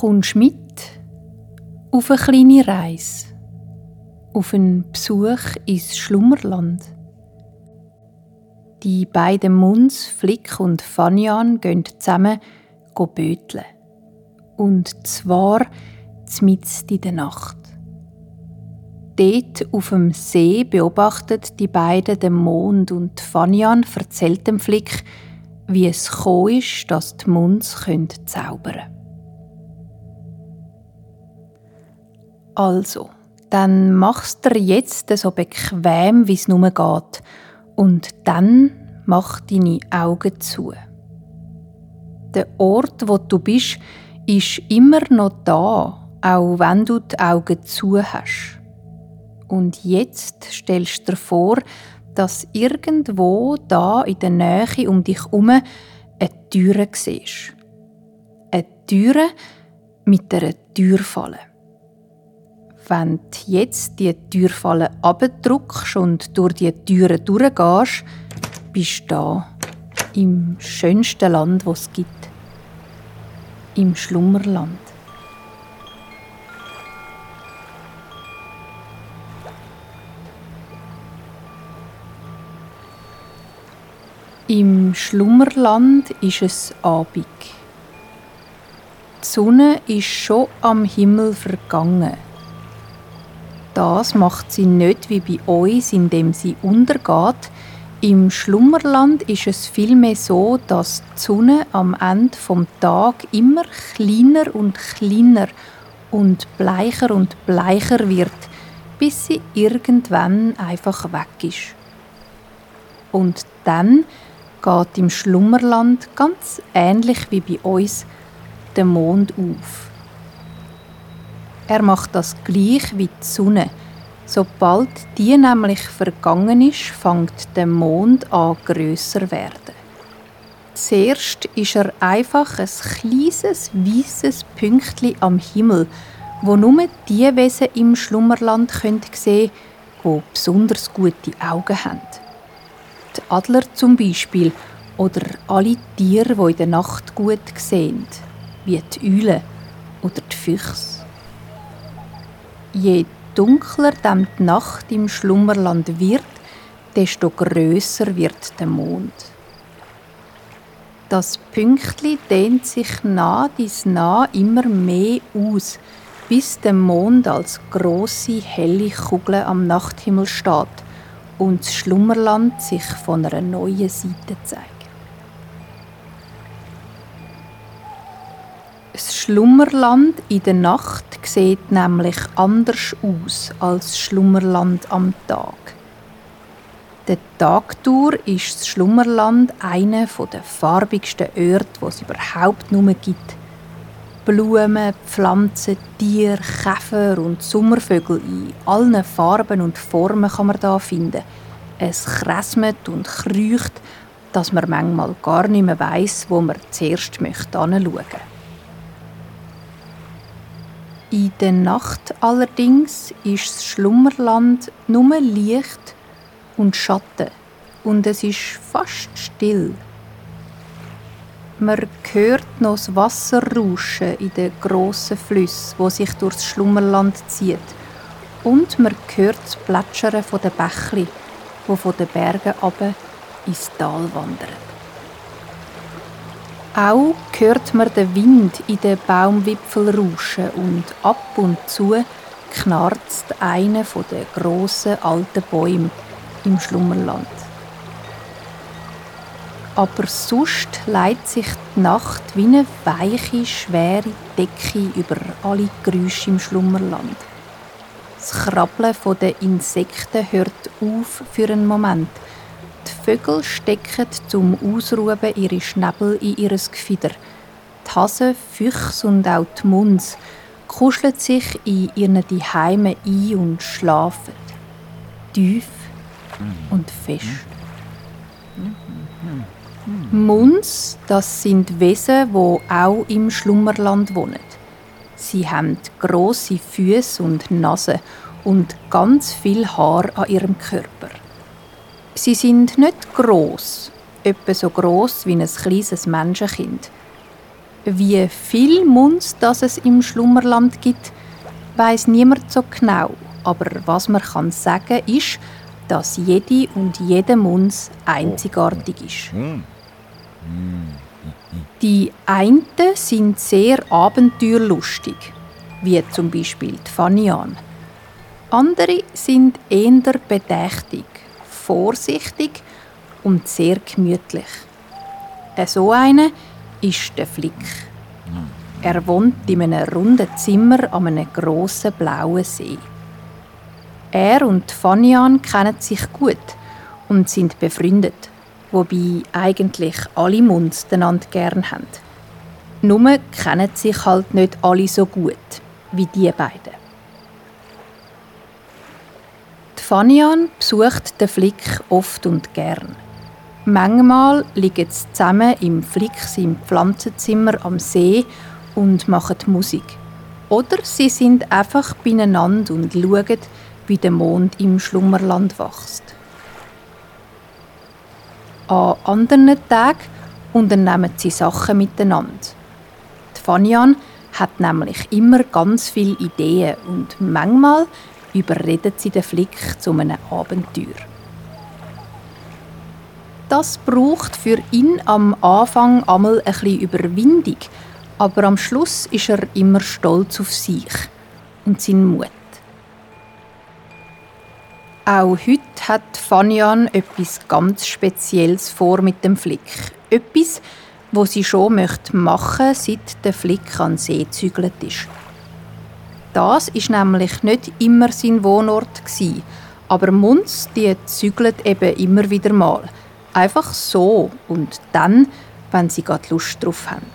Kommst mit auf eine kleine Reise, auf einen Besuch ins Schlummerland. Die beiden Muns, Flick und Fanyan, gehen zusammen böteln. Und zwar mitten in der Nacht. Dort auf dem See beobachtet die beiden den Mond und Fanyan erzählt dem Flick, wie es gekommen ist, dass die Munds zaubern können. Also, dann machst du jetzt so bequem, wie es nur geht. Und dann mach deine Augen zu. Der Ort, wo du bist, ist immer noch da, auch wenn du die Augen zu hast. Und jetzt stellst du dir vor, dass irgendwo da in der Nähe um dich herum eine Türe siehst. Eine Türe mit einer Türfalle. Wenn du jetzt die Türfalle abdrückst und durch die Türe durchgehst, bist du da im schönsten Land, das es gibt. Im Schlummerland. Im Schlummerland ist es Abend. Die Sonne ist schon am Himmel vergangen. Das macht sie nicht wie bei uns, indem sie untergeht. Im Schlummerland ist es vielmehr so, dass die Sonne am Ende vom Tag immer kleiner und kleiner und bleicher und bleicher wird, bis sie irgendwann einfach weg ist. Und dann geht im Schlummerland ganz ähnlich wie bei uns der Mond auf. Er macht das gleich wie die Sonne. Sobald die nämlich vergangen ist, fängt der Mond an grösser werden. Zuerst ist er einfach ein kleines weißes Pünktchen am Himmel, wo nur die Wesen im Schlummerland sehen können, die besonders gute Augen haben die Adler zum Beispiel oder alle Tiere, die in der Nacht gut sehen, wie die Eule oder die Füchse. Je dunkler dann die Nacht im Schlummerland wird, desto größer wird der Mond. Das Pünktli dehnt sich nah dies nah immer mehr aus, bis der Mond als große helle Kugel am Nachthimmel steht und das Schlummerland sich von einer neuen Seite zeigt. Das Schlummerland in der Nacht sieht nämlich anders aus als Schlummerland am Tag. Der Tagtour ist das Schlummerland einer der farbigsten Orte, die es überhaupt nur gibt. Blumen, Pflanzen, Tiere, Käfer und Sommervögel in allen Farben und Formen kann man da finden. Es kräsmet und kreucht, dass man manchmal gar nicht mehr weiss, wo man zuerst möchte anschauen. In der Nacht allerdings ist das Schlummerland nur Licht und Schatten und es ist fast still. Man hört noch das Wasser rauschen in den grossen Flüssen, wo sich durchs Schlummerland zieht. Und man hört das Plätschern der Bächli, wo von den Bergen ab ins Tal wandern. Auch hört man den Wind in den Baumwipfel rauschen und ab und zu knarzt einer der grossen alten Bäume im Schlummerland. Aber sonst leitet sich die Nacht wie eine weiche, schwere Decke über alle Geräusche im Schlummerland. Das Krabbeln der Insekten hört auf für einen Moment. Die Vögel stecken zum Ausruhen ihre Schnäbel in ihr Gefieder. Die Hasen, Füchse und auch die Muns kuscheln sich in ihren Heimen ein und schlafen. Tief und fest. Muns, das sind Wesen, wo auch im Schlummerland wohnen. Sie haben große Füße und Nase und ganz viel Haar an ihrem Körper. Sie sind nicht groß, etwa so groß wie ein kleines Menschenkind. Wie viel Munds das es im Schlummerland gibt, weiß niemand so genau. Aber was man kann sagen ist, dass jede und jeder Muns einzigartig ist. Die einen sind sehr abenteuerlustig, wie zum Beispiel die Fanian. Andere sind eher bedächtig, vorsichtig und sehr gemütlich. So einer ist der Flick. Er wohnt in einem runden Zimmer an einem grossen blauen See. Er und Fanian kennen sich gut und sind befreundet, wobei eigentlich alle Munds einander gern haben. Nur kennen sich halt nicht alle so gut wie die beiden. Die Fanian besucht den Flick oft und gern. Manchmal liegen sie zusammen im Flick im Pflanzenzimmer am See und machen Musik. Oder sie sind einfach beieinander und schauen, wie der Mond im Schlummerland wächst. An anderen Tagen unternehmen sie Sachen miteinander. Die Fanian hat nämlich immer ganz viele Ideen und manchmal überredet sie den Flick zu einem Abenteuer. Das braucht für ihn am Anfang einmal ein bisschen Überwindung, aber am Schluss ist er immer stolz auf sich und seinen Mut. Auch heute hat Fanian etwas ganz Spezielles vor mit dem Flick. Etwas, wo sie schon möchte machen, seit der Flick an See gezügelt ist. Das ist nämlich nicht immer sein Wohnort gsi, aber Munz die zügelt eben immer wieder mal, einfach so und dann, wenn sie gerade Lust drauf haben.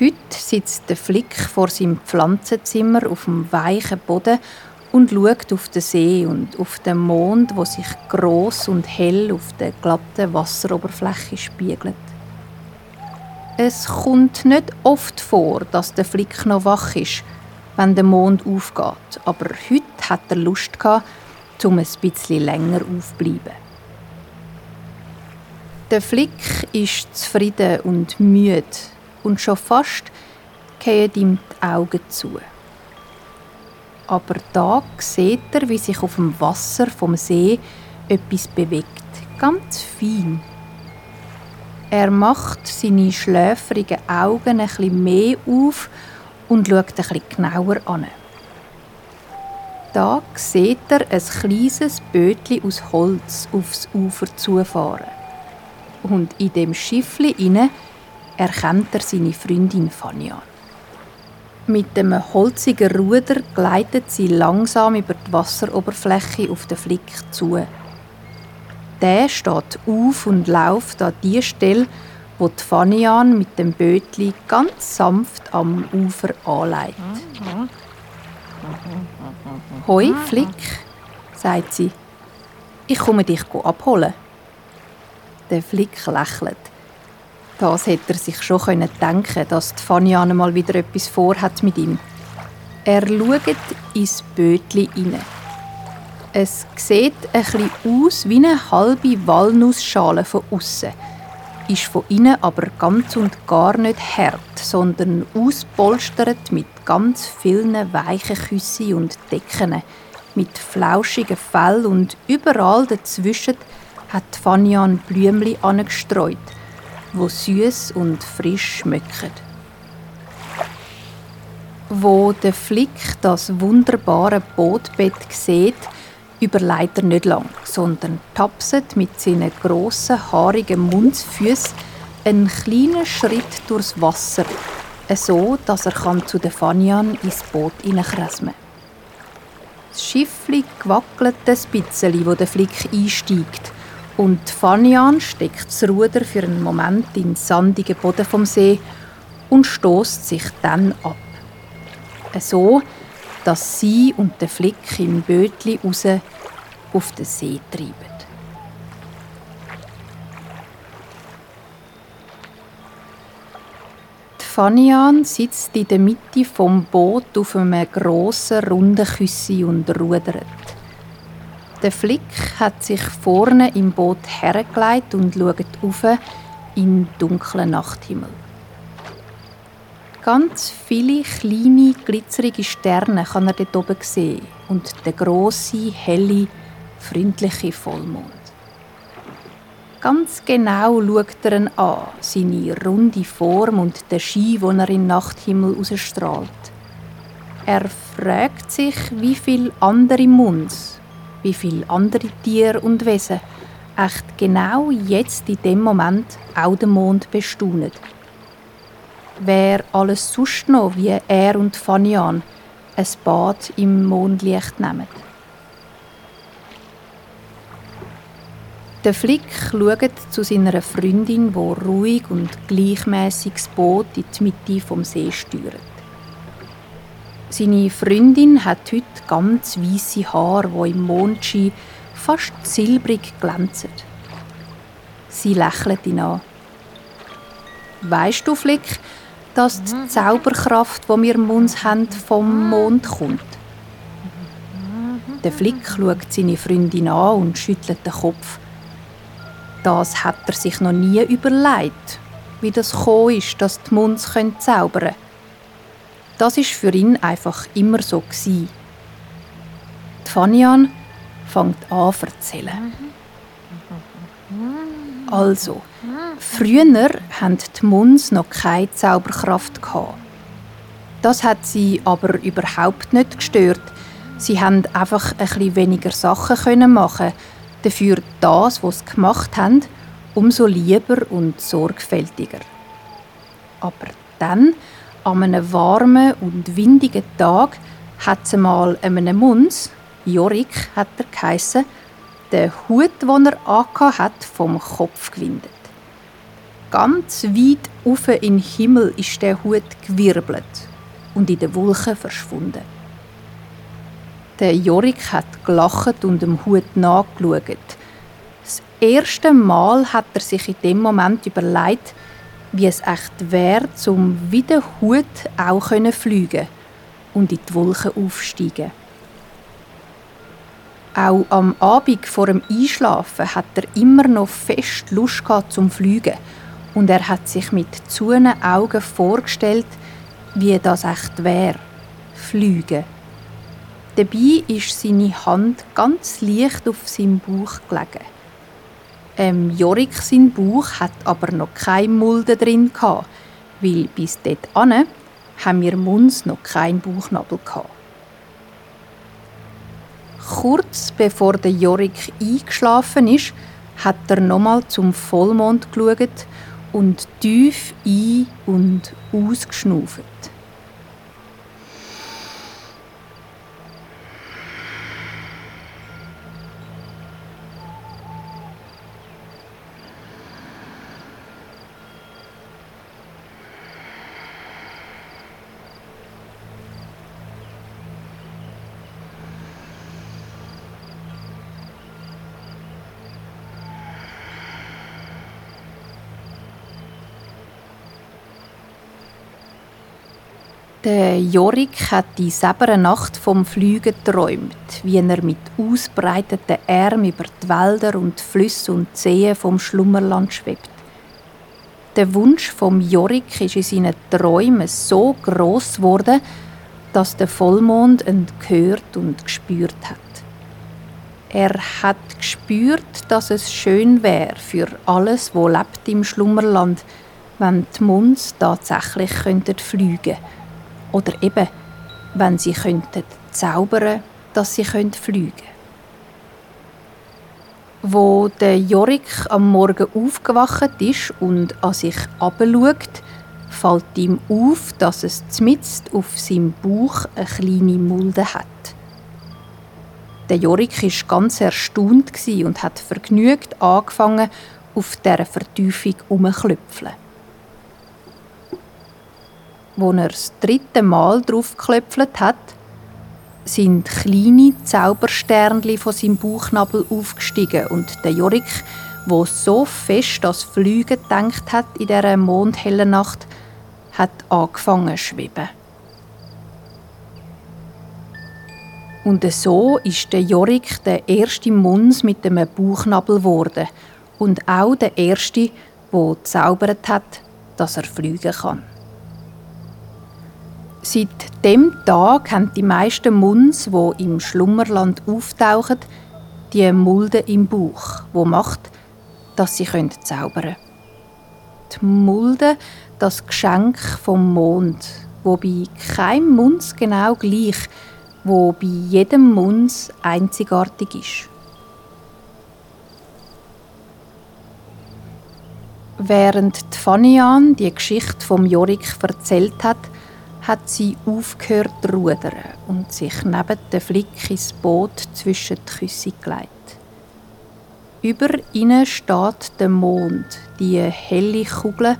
Heute sitzt der Flick vor seinem Pflanzenzimmer auf dem weichen Boden und schaut auf den See und auf den Mond, wo sich groß und hell auf der glatten Wasseroberfläche spiegelt. Es kommt nicht oft vor, dass der Flick noch wach ist, wenn der Mond aufgeht, aber heute hat er Lust gehabt, um ein bisschen länger aufzubleiben. Der Flick ist zufrieden und müde und schon fast gehen ihm die Augen zu aber da sieht er, wie sich auf dem Wasser vom See etwas bewegt, ganz fein. Er macht seine schläfrigen Augen bisschen mehr auf und schaut bisschen genauer an. Da sieht er ein kleines Bötchen aus Holz aufs Ufer zufahren. Und in dem Schiffli erkennt er seine Freundin Fanian. Mit dem holzigen Ruder gleitet sie langsam über die Wasseroberfläche auf den Flick zu. Der steht auf und läuft an die Stelle, wo die Fanian mit dem Bötli ganz sanft am Ufer anleitet. Hoi, Flick, sagt sie. Ich komme dich abholen. Der Flick lächelt. Das hätte er sich schon denken können, dass die Faniane mal wieder etwas vorhat mit ihm. Er schaut ins Bötli hinein. Es sieht bisschen aus wie eine halbe Walnussschale von außen, ist von innen aber ganz und gar nicht hart, sondern auspolstert mit ganz vielen weichen Küssen und Decken, mit flauschigen Fell und überall dazwischen hat Fanian Blümli angestreut – wo süß und frisch schmecken. Wo der Flick das wunderbare Bootbett sieht, überlegt er nicht lang, sondern tapset mit seinen grossen, haarigen Mundsfüßen einen kleinen Schritt durchs Wasser, so dass er zu den Fanian ins Boot hineinkresmen Das Schiff wackelt ein bisschen, wo der Flick einsteigt und Fanian steckt das Ruder für einen Moment in den sandigen Boden vom See und stoßt sich dann ab. So, dass sie und der Flick im Bötli raus auf den See treiben. Fanian sitzt in der Mitte vom Boot auf einem grossen, runden Küssi und rudert. Der Flick hat sich vorne im Boot hergelegt und schaut auf, in dunklen Nachthimmel. Ganz viele kleine, glitzerige Sterne kann er dort oben sehen und den grossen, helle, freundliche Vollmond. Ganz genau schaut er ihn an, seine runde Form und den Schein, den er im Nachthimmel ausstrahlt. Er fragt sich, wie viele andere Munds, wie viele andere Tiere und Wesen echt genau jetzt in dem Moment auch den Mond bestaunen wer alles sonst noch wie er und Fanian ein Bad im Mondlicht nehmen. Der Flick schaut zu seiner Freundin, wo ruhig und gleichmäßig das Boot in die Mitte vom See steuert. Seine Freundin hat heute ganz weiße Haare, wo im Mondschein fast silbrig glänzen. Sie lächelt ihn an. Weißt du, Flick, dass die Zauberkraft, die wir im Mund haben, vom Mond kommt. Der Flick schaut seine Freundin an und schüttelt den Kopf. Das hat er sich noch nie überlegt, wie das gekommen ist, dass die Munds zaubern können. Das ist für ihn einfach immer so gewesen. Die Fanian fängt an zu erzählen. Also, früher hatten die Muns noch keine Zauberkraft. Das hat sie aber überhaupt nicht gestört. Sie haben einfach ein weniger Sachen machen, dafür das, was sie gemacht haben, umso lieber und sorgfältiger. Aber dann, an einem warmen und windigen Tag, hat sie mal einem Muns, Jorik hat er geheissen, den Hut, den er hat, vom Kopf gewindet. Ganz weit auf in den Himmel ist der Hut gewirbelt und in den Wolken verschwunden. Der Jorik hat gelacht und dem Hut nachgeschaut. Das erste Mal hat er sich in dem Moment überlegt, wie es echt wäre, zum wie der Hut auch fliegen und in die Wolken aufsteigen. Auch am Abend vor dem Einschlafen hat er immer noch fest Lust zum Fliegen und er hat sich mit zuenen Augen vorgestellt, wie das echt wäre. Fliegen. Dabei ist seine Hand ganz leicht auf seinem Bauch gelegen. Ähm, Jorik sein Bauch hat aber noch keine Mulde drin gehabt, weil bis dort haben wir Muns noch keinen Bauchnabel gehabt. Kurz bevor der Jorik eingeschlafen ist, hat er nochmal zum Vollmond geschaut und tief ein- und ausgeschnauft. Der Jorik hat die selber Nacht vom Flügen geträumt, wie er mit ausbreiteten Armen über die Wälder und Flüsse und Seen vom Schlummerland schwebt. Der Wunsch vom Jorik ist in seinen Träumen so groß geworden, dass der Vollmond ihn gehört und gespürt hat. Er hat gespürt, dass es schön wäre für alles, wo lebt im Schlummerland, wenn die Munds tatsächlich fliegen könnten oder eben, wenn sie könnten zaubern, dass sie fliegen können. Wo der Jorik am Morgen aufgewacht ist und an sich abschaut, fällt ihm auf, dass es zmitzt auf seinem Bauch eine kleine Mulde hat. Der Jorik ist ganz erstaunt und hat vergnügt angefangen, auf dieser Vertiefung umzuklopfen. Wo er das dritte Mal draufgeklöpft hat, sind kleine Zaubersternli von seinem Bauchnabel aufgestiegen und der Jorik, wo so fest das Fliegen gedacht hat in dieser mondhellen Nacht, hat angefangen zu schweben. Und so ist der Jorik der erste Muns mit dem Bauchnabel geworden und auch der erste, wo zaubert hat, dass er fliegen kann. Seit dem Tag haben die meisten Muns, wo im Schlummerland auftauchen, die Mulde im Bauch, wo macht, dass sie zaubern können. Die Mulde, das Geschenk vom Mond, wo bei keinem Muns genau gleich, wo bei jedem Muns einzigartig ist. Während die Fanian die Geschichte vom Jorik erzählt hat, hat sie aufgehört zu rudern und sich neben dem Flick ins Boot zwischen die Küsse gelegt. Über ihnen steht der Mond, die helle Kugel,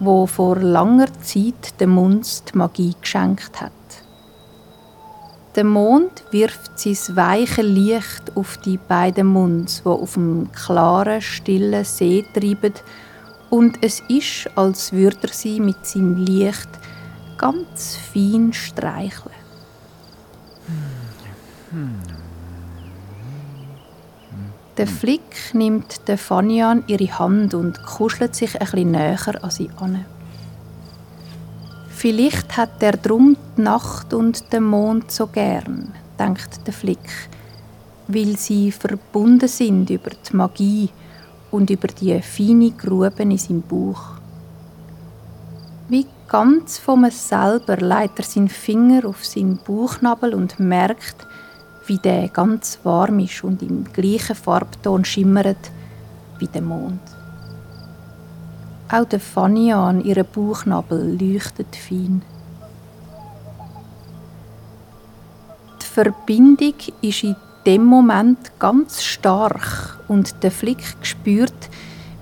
wo vor langer Zeit dem Mund die Magie geschenkt hat. Der Mond wirft sein weiche Licht auf die beiden Munds, wo auf dem klaren, stillen See treiben, und es ist, als würde er sie mit seinem Licht ganz fein streicheln. Der Flick nimmt der ihre Hand und kuschelt sich bisschen näher an sie an. Vielleicht hat er drum die Nacht und den Mond so gern, denkt der Flick, weil sie verbunden sind über die Magie und über die feine Gruben in seinem Bauch. Wie Ganz von mir selber legt er seinen Finger auf seinen Bauchnabel und merkt, wie der ganz warm ist und im gleichen Farbton schimmert wie der Mond. Auch der Fania an ihrem Bauchnabel leuchtet fein. Die Verbindung ist in dem Moment ganz stark und der Flick spürt,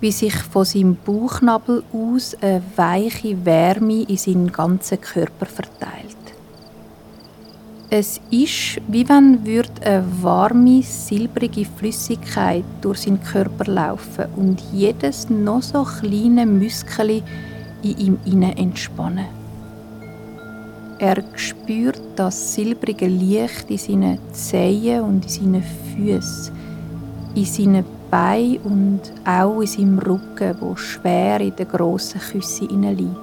wie sich von seinem Bauchnabel aus eine weiche Wärme in seinen ganzen Körper verteilt. Es ist, wie wenn eine warme, silbrige Flüssigkeit durch seinen Körper laufen und jedes noch so kleine Muskel in ihm inne entspannen. Er spürt das silbrige Licht in seinen Zehen und in seinen Füßen, in seinen Bein und auch in seinem Rücken, wo schwer in der grossen Küsse liegt.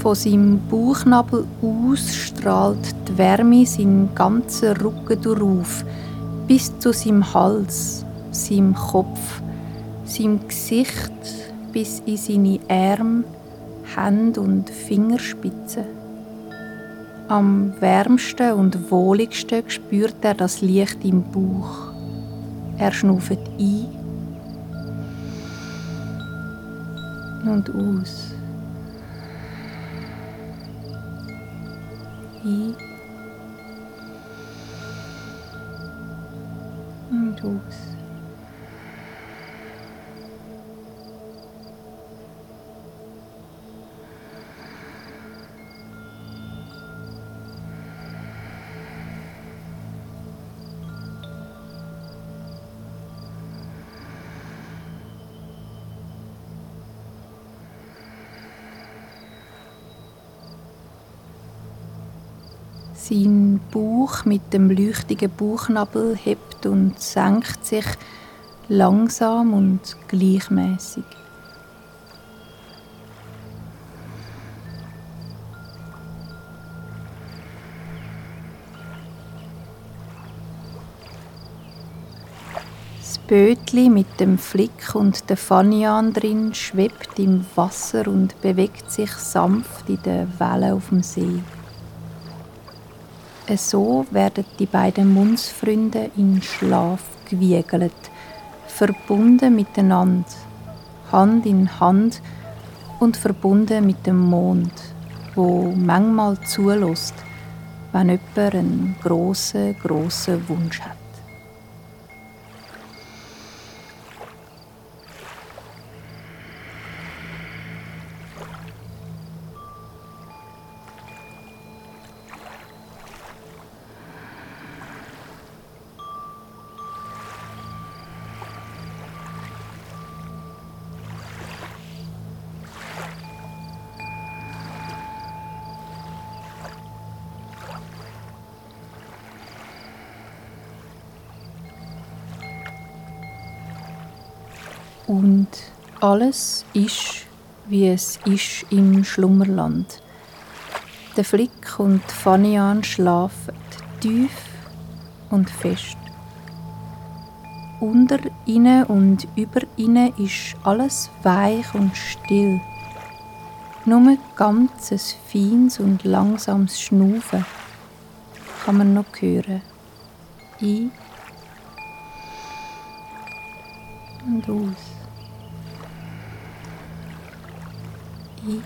Von seinem Bauchnabel aus strahlt die Wärme seinen ganzen Rücken durch, bis zu seinem Hals, seinem Kopf, seinem Gesicht, bis in seine Arme, Hände und Fingerspitzen. Am wärmsten und wohligsten spürt er das Licht im Bauch. Er schnauft ein und aus. Ein und aus. Sein Bauch mit dem leuchtigen Bauchnabel hebt und senkt sich langsam und gleichmäßig. Das Bötli mit dem Flick und der Fanian drin schwebt im Wasser und bewegt sich sanft in den Wellen auf dem See. So werden die beiden Mundsfreunde in Schlaf gewiegelt, verbunden miteinander, Hand in Hand und verbunden mit dem Mond, wo manchmal zulässt, wenn jemand einen grossen, grossen Wunsch hat. Und alles ist, wie es ist im Schlummerland. Der Flick und Fanian schlafen tief und fest. Unter ihnen und über ihnen ist alles weich und still. Nur ganzes feines und langsames Schnaufen kann man noch hören. Ein und aus. Ein